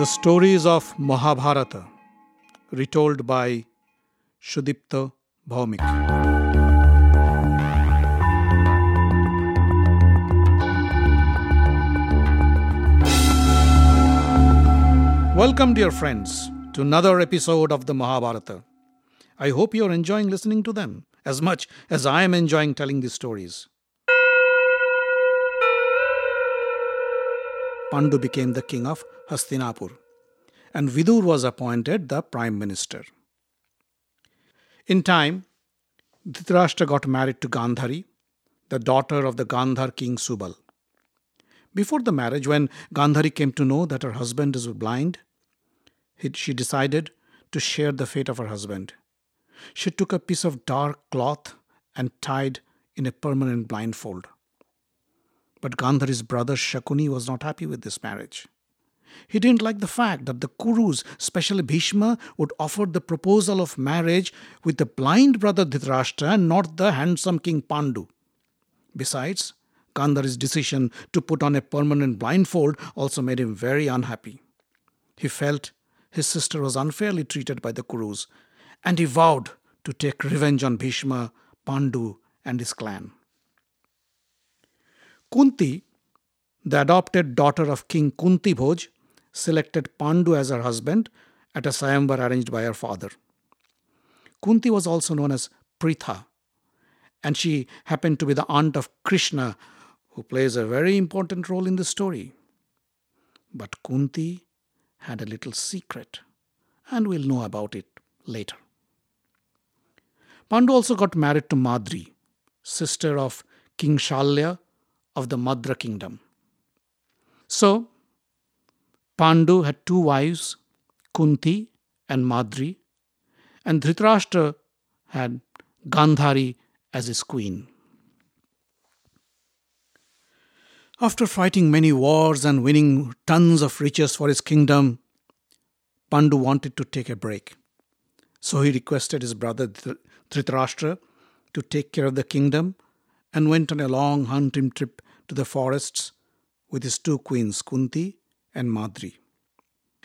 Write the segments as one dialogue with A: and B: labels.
A: The stories of Mahabharata, retold by Shudipta Bhaumik. Welcome, dear friends, to another episode of the Mahabharata. I hope you're enjoying listening to them as much as I am enjoying telling these stories. Pandu became the king of Hastinapur, and Vidur was appointed the prime minister. In time, Dhritarashtra got married to Gandhari, the daughter of the Gandhar king Subal. Before the marriage, when Gandhari came to know that her husband is blind, she decided to share the fate of her husband. She took a piece of dark cloth and tied in a permanent blindfold. But Gandhari's brother Shakuni was not happy with this marriage. He didn't like the fact that the Kurus, especially Bhishma, would offer the proposal of marriage with the blind brother Dhritarashtra and not the handsome king Pandu. Besides, Gandhari's decision to put on a permanent blindfold also made him very unhappy. He felt his sister was unfairly treated by the Kurus, and he vowed to take revenge on Bhishma, Pandu, and his clan. Kunti, the adopted daughter of King Kunti Bhoj, selected Pandu as her husband at a Swayamvar arranged by her father. Kunti was also known as Pritha, and she happened to be the aunt of Krishna, who plays a very important role in the story. But Kunti had a little secret, and we'll know about it later. Pandu also got married to Madri, sister of King Shalya of the Madra kingdom. So, Pandu had two wives, Kunti and Madri, and Dhritarashtra had Gandhari as his queen. After fighting many wars and winning tons of riches for his kingdom, Pandu wanted to take a break. So he requested his brother Dhritarashtra to take care of the kingdom and went on a long hunting trip to the forests with his two queens, Kunti and Madri.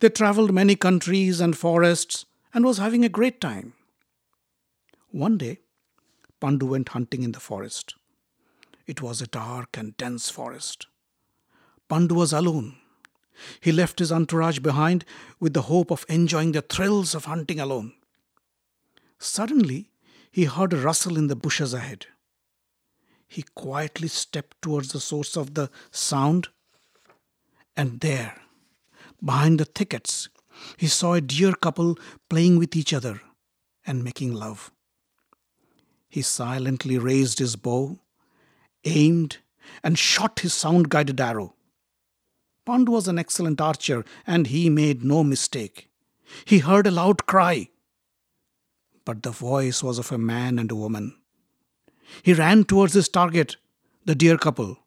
A: They traveled many countries and forests and was having a great time. One day, Pandu went hunting in the forest. It was a dark and dense forest. Pandu was alone. He left his entourage behind with the hope of enjoying the thrills of hunting alone. Suddenly, he heard a rustle in the bushes ahead. He quietly stepped towards the source of the sound, and there, behind the thickets, he saw a deer couple playing with each other and making love. He silently raised his bow aimed, and shot his sound guided arrow. Pandu was an excellent archer, and he made no mistake. He heard a loud cry, but the voice was of a man and a woman. He ran towards his target, the deer couple,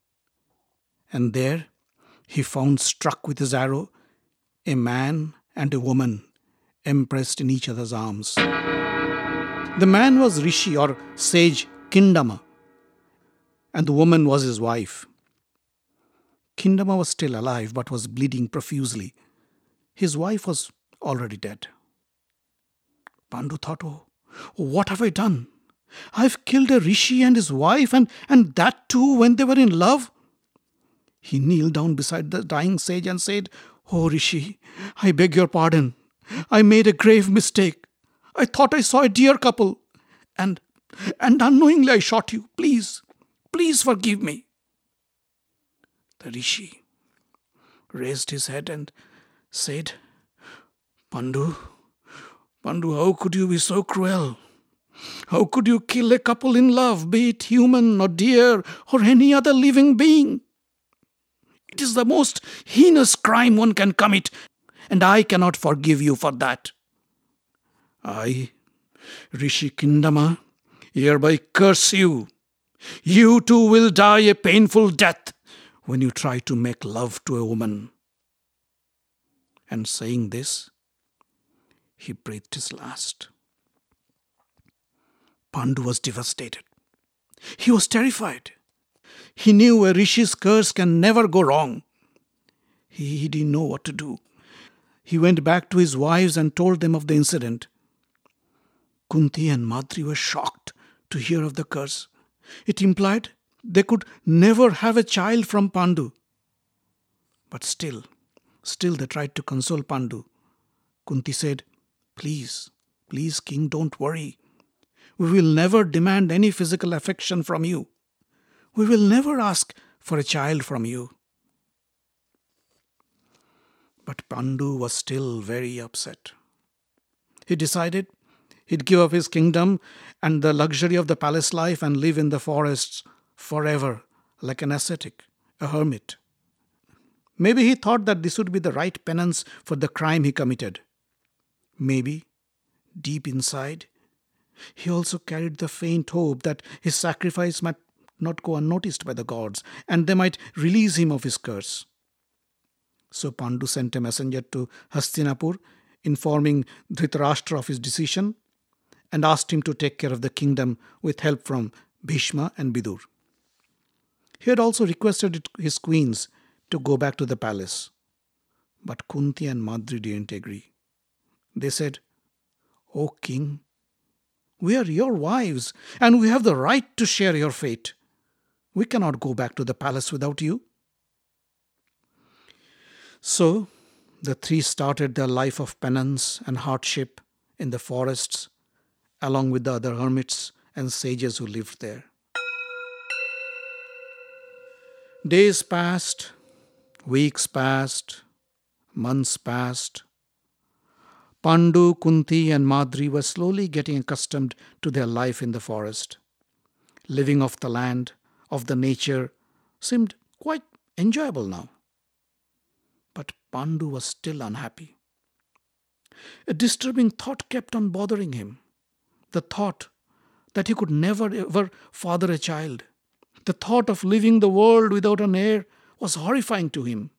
A: and there he found struck with his arrow a man and a woman empressed in each other's arms. The man was Rishi or sage Kindama and the woman was his wife. Kindama was still alive but was bleeding profusely. His wife was already dead. Pandu thought, oh, what have I done? I've killed a rishi and his wife, and, and that too when they were in love. He kneeled down beside the dying sage and said, Oh, Rishi, I beg your pardon. I made a grave mistake. I thought I saw a deer couple, and and unknowingly I shot you. Please, Please forgive me. The rishi raised his head and said, Pandu, Pandu, how could you be so cruel? How could you kill a couple in love, be it human or deer or any other living being? It is the most heinous crime one can commit, and I cannot forgive you for that. I, Rishi Kindama, hereby curse you you too will die a painful death when you try to make love to a woman. And saying this, he breathed his last. Pandu was devastated. He was terrified. He knew a rishi's curse can never go wrong. He, he didn't know what to do. he went back to his wives and told them of the incident. Kunti and Madri were shocked to hear of the curse. It implied they could never have a child from Pandu. But still, still they tried to console Pandu. Kunti said, Please, please, king, don't worry. We will never demand any physical affection from you. We will never ask for a child from you. But Pandu was still very upset. He decided he'd give up his kingdom and the luxury of the palace life and live in the forests forever like an ascetic, a hermit. Maybe he thought that this would be the right penance for the crime he committed. Maybe, deep inside, he also carried the faint hope that his sacrifice might not go unnoticed by the gods and they might release him of his curse. So Pandu sent a messenger to Hastinapur informing Dhritarashtra of his decision and asked him to take care of the kingdom with help from Bhishma and Bidur. He had also requested his queens to go back to the palace. But Kunti and Madri didn't agree. They said, O king, we are your wives and we have the right to share your fate. We cannot go back to the palace without you. So the three started their life of penance and hardship in the forests, along with the other hermits and sages who lived there. Days passed, weeks passed, months passed. Pandu, Kunti, and Madri were slowly getting accustomed to their life in the forest. Living off the land, of the nature, seemed quite enjoyable now. But Pandu was still unhappy. A disturbing thought kept on bothering him the thought that he could never ever father a child. The thought of leaving the world without an heir was horrifying to him.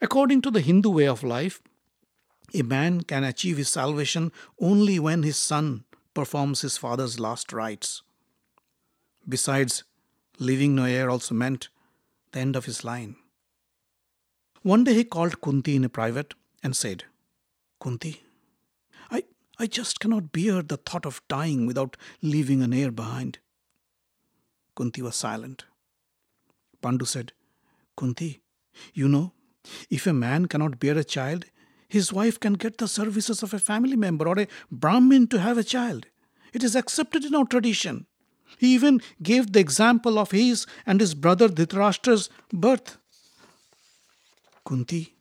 A: According to the Hindu way of life, a man can achieve his salvation only when his son performs his father's last rites. Besides, leaving no heir also meant the end of his line. One day he called Kunti in a private and said, Kunti, I, I just cannot bear the thought of dying without leaving an heir behind. Kunti was silent. Pandu said, Kunti, you know, if a man cannot bear a child, his wife can get the services of a family member or a Brahmin to have a child. It is accepted in our tradition. He even gave the example of his and his brother Dhritarashtra's birth. Kunti,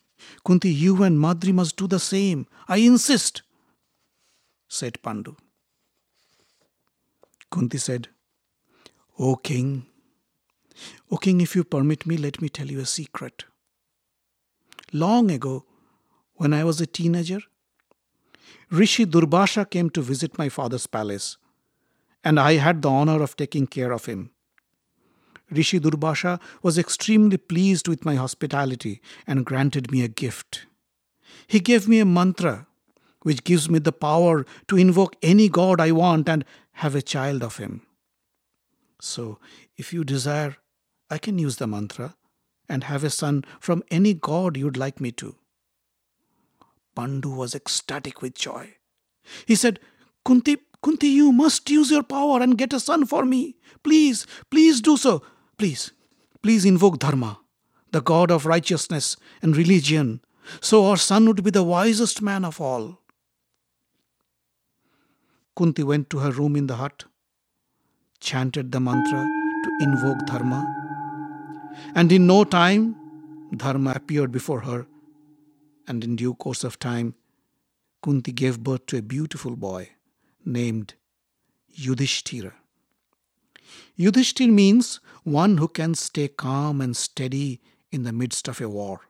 A: Kunti, you and Madri must do the same. I insist, said Pandu. Kunti said, O king, O king, if you permit me, let me tell you a secret. Long ago, when I was a teenager, Rishi Durbasha came to visit my father's palace, and I had the honor of taking care of him. Rishi Durbasha was extremely pleased with my hospitality and granted me a gift. He gave me a mantra which gives me the power to invoke any god I want and have a child of him. So, if you desire, I can use the mantra and have a son from any god you'd like me to. Pandu was ecstatic with joy. He said, Kunti, Kunti, you must use your power and get a son for me. Please, please do so. Please, please invoke Dharma, the god of righteousness and religion, so our son would be the wisest man of all. Kunti went to her room in the hut chanted the mantra to invoke Dharma. And in no time, Dharma appeared before her, and in due course of time, Kunti gave birth to a beautiful boy named Yudhishthira. Yudhishthir means one who can stay calm and steady in the midst of a war.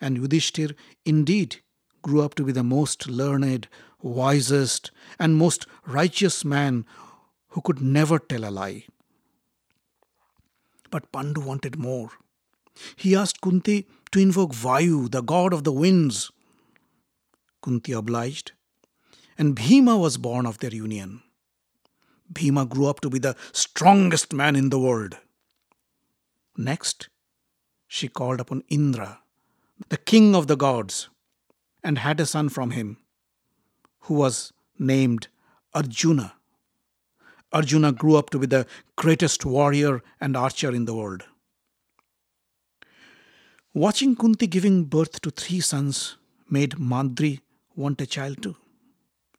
A: And Yudhishthir indeed grew up to be the most learned, wisest, and most righteous man who could never tell a lie. But Pandu wanted more. He asked Kunti to invoke Vayu, the god of the winds. Kunti obliged, and Bhima was born of their union. Bhima grew up to be the strongest man in the world. Next, she called upon Indra, the king of the gods, and had a son from him, who was named Arjuna. Arjuna grew up to be the greatest warrior and archer in the world. Watching Kunti giving birth to three sons made Madri want a child too.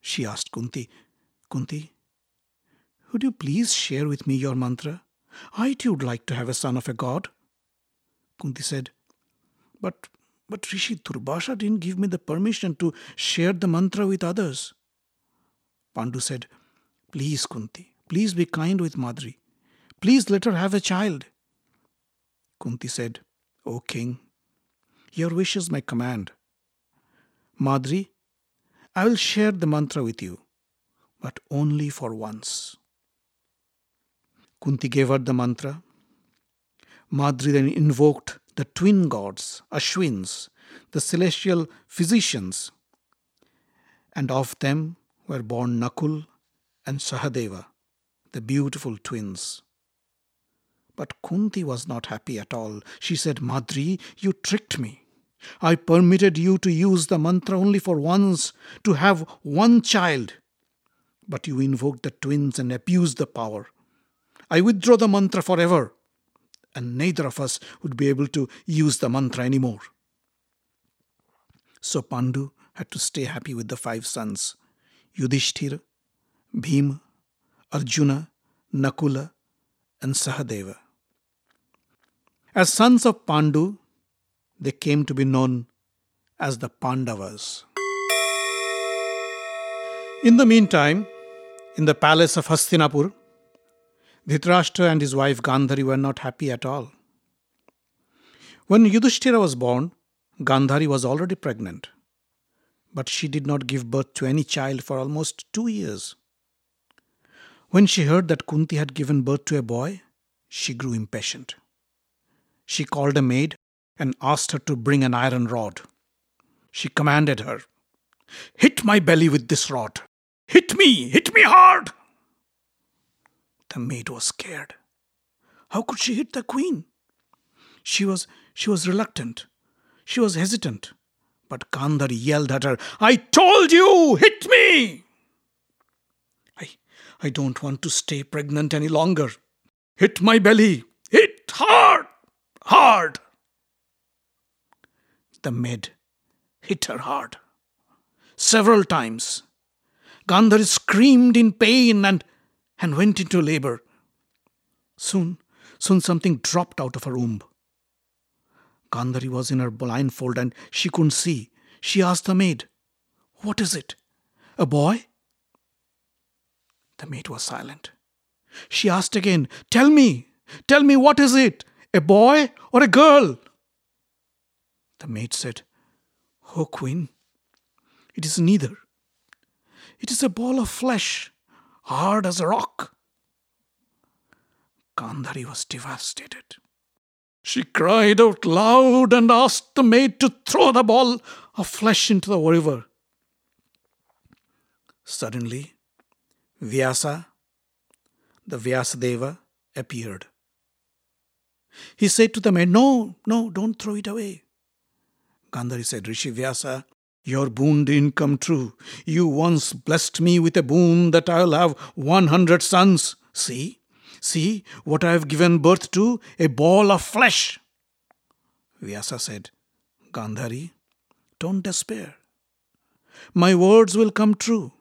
A: She asked Kunti, Kunti, would you please share with me your mantra? I too would like to have a son of a god. Kunti said, But but Rishi Durbasha didn't give me the permission to share the mantra with others. Pandu said, Please, Kunti, please be kind with Madri. Please let her have a child. Kunti said, O king, your wish is my command. Madri, I will share the mantra with you, but only for once. Kunti gave her the mantra. Madri then invoked the twin gods, Ashwins, the celestial physicians, and of them were born Nakul and Sahadeva, the beautiful twins. But Kunti was not happy at all. She said, Madri, you tricked me. I permitted you to use the mantra only for once, to have one child. But you invoked the twins and abused the power. I withdraw the mantra forever and neither of us would be able to use the mantra anymore. So Pandu had to stay happy with the five sons Yudhishthira, Bhima, Arjuna, Nakula, and Sahadeva. As sons of Pandu, they came to be known as the Pandavas. In the meantime, in the palace of Hastinapur, Dhritarashtra and his wife Gandhari were not happy at all. When Yudhishthira was born, Gandhari was already pregnant, but she did not give birth to any child for almost two years. When she heard that Kunti had given birth to a boy, she grew impatient. She called a maid and asked her to bring an iron rod. She commanded her, Hit my belly with this rod! Hit me! Hit me hard! The maid was scared. How could she hit the queen? She was she was reluctant. She was hesitant. But Gandhari yelled at her, I told you, hit me! I I don't want to stay pregnant any longer. Hit my belly. Hit hard, hard. The maid hit her hard. Several times. Gandhari screamed in pain and and went into labor. Soon, soon something dropped out of her womb. Gandhari was in her blindfold and she couldn't see. She asked the maid, What is it? A boy? The maid was silent. She asked again, Tell me, tell me, what is it? A boy or a girl? The maid said, Oh, queen, it is neither. It is a ball of flesh hard as a rock. Gandhari was devastated. She cried out loud and asked the maid to throw the ball of flesh into the river. Suddenly, Vyasa, the Vyasadeva, appeared. He said to the maid, No, no, don't throw it away. Gandhari said, Rishi Vyasa, your boon didn't come true. You once blessed me with a boon that I'll have 100 sons. See, see what I have given birth to a ball of flesh. Vyasa said, Gandhari, don't despair. My words will come true.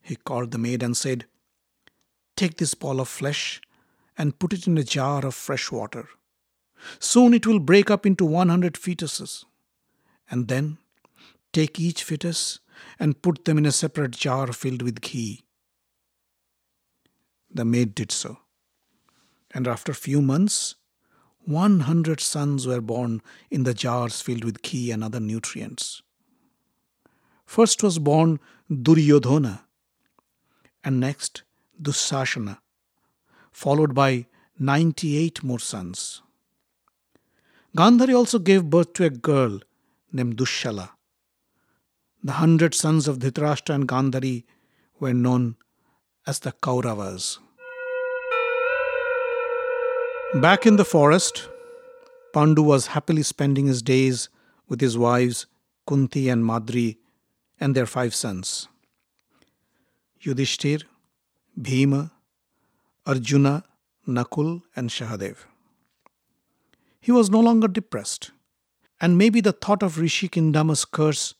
A: He called the maid and said, Take this ball of flesh and put it in a jar of fresh water. Soon it will break up into 100 fetuses. And then Take each fetus and put them in a separate jar filled with ghee. The maid did so. And after a few months, 100 sons were born in the jars filled with ghee and other nutrients. First was born Duryodhana, and next Dussasana, followed by 98 more sons. Gandhari also gave birth to a girl named Dushala. The hundred sons of Dhritarashtra and Gandhari were known as the Kauravas. Back in the forest, Pandu was happily spending his days with his wives Kunti and Madri and their five sons Yudhishthir, Bhima, Arjuna, Nakul, and Shahadev. He was no longer depressed, and maybe the thought of Rishi Kindama's curse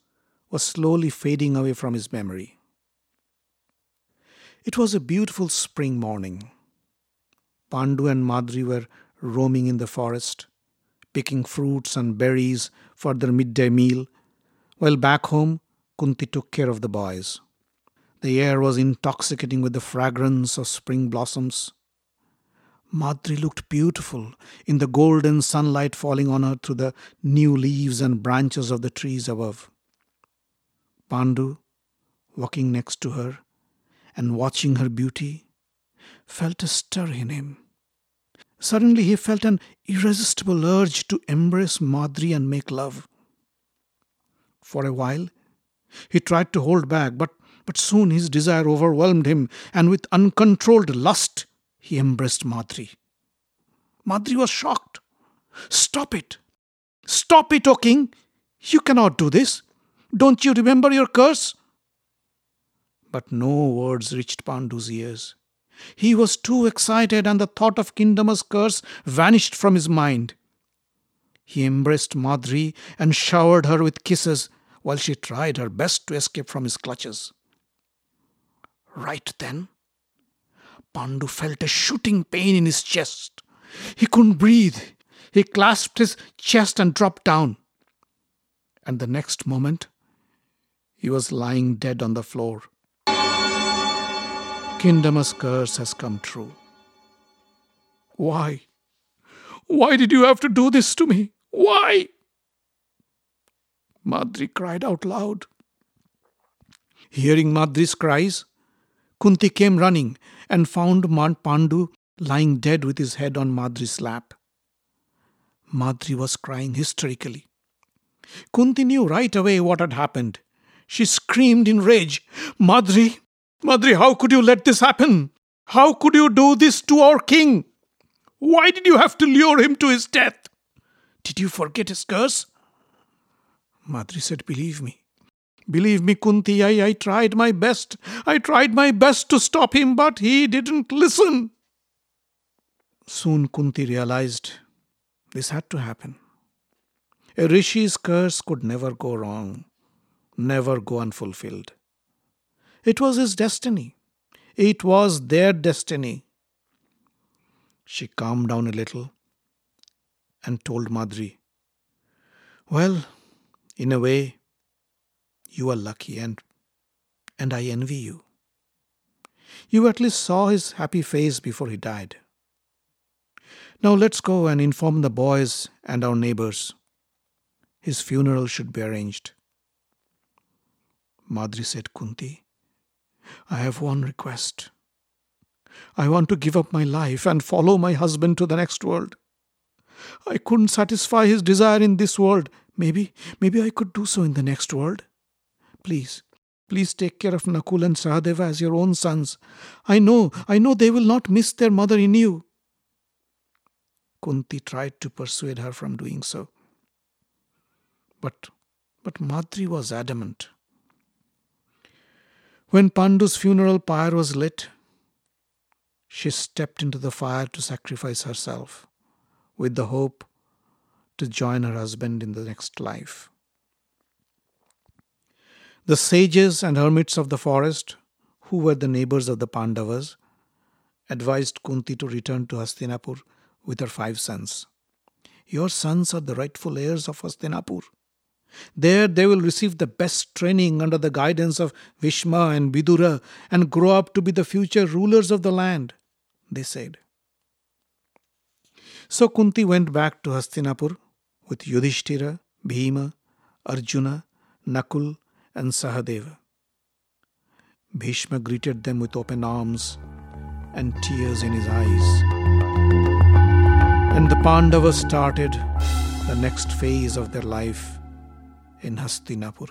A: was slowly fading away from his memory. It was a beautiful spring morning. Pandu and Madri were roaming in the forest, picking fruits and berries for their midday meal, while back home, Kunti took care of the boys. The air was intoxicating with the fragrance of spring blossoms. Madri looked beautiful in the golden sunlight falling on her through the new leaves and branches of the trees above. Pandu, walking next to her and watching her beauty, felt a stir in him. Suddenly he felt an irresistible urge to embrace Madri and make love. For a while, he tried to hold back, but, but soon his desire overwhelmed him, and with uncontrolled lust, he embraced Madri. Madri was shocked. Stop it! Stop it, O king! You cannot do this. Don't you remember your curse? But no words reached Pandu's ears. He was too excited, and the thought of Kindama's curse vanished from his mind. He embraced Madri and showered her with kisses while she tried her best to escape from his clutches. Right then, Pandu felt a shooting pain in his chest. He couldn't breathe. He clasped his chest and dropped down. And the next moment, he was lying dead on the floor. Kindama's curse has come true. Why? Why did you have to do this to me? Why? Madri cried out loud. Hearing Madri's cries, Kunti came running and found Pandu lying dead with his head on Madri's lap. Madri was crying hysterically. Kunti knew right away what had happened. She screamed in rage, Madri, Madri, how could you let this happen? How could you do this to our king? Why did you have to lure him to his death? Did you forget his curse? Madri said, Believe me. Believe me, Kunti, I, I tried my best. I tried my best to stop him, but he didn't listen. Soon Kunti realized this had to happen. A rishi's curse could never go wrong, never go unfulfilled. It was his destiny. It was their destiny. She calmed down a little and told Madri, Well, in a way, you are lucky and and I envy you. You at least saw his happy face before he died. Now let's go and inform the boys and our neighbors. His funeral should be arranged. Madri said, Kunti, I have one request. I want to give up my life and follow my husband to the next world. I couldn't satisfy his desire in this world. Maybe, maybe I could do so in the next world. Please, please take care of Nakul and Sahadeva as your own sons. I know, I know they will not miss their mother in you. Kunti tried to persuade her from doing so. But, but Madri was adamant. When Pandu's funeral pyre was lit, she stepped into the fire to sacrifice herself with the hope to join her husband in the next life. The sages and hermits of the forest, who were the neighbors of the Pandavas, advised Kunti to return to Hastinapur with her five sons. Your sons are the rightful heirs of Hastinapur. There they will receive the best training under the guidance of Bhishma and Vidura and grow up to be the future rulers of the land, they said. So Kunti went back to Hastinapur with Yudhishthira, Bhima, Arjuna, Nakul, and Sahadeva. Bhishma greeted them with open arms and tears in his eyes. And the Pandavas started the next phase of their life in Hastinapur.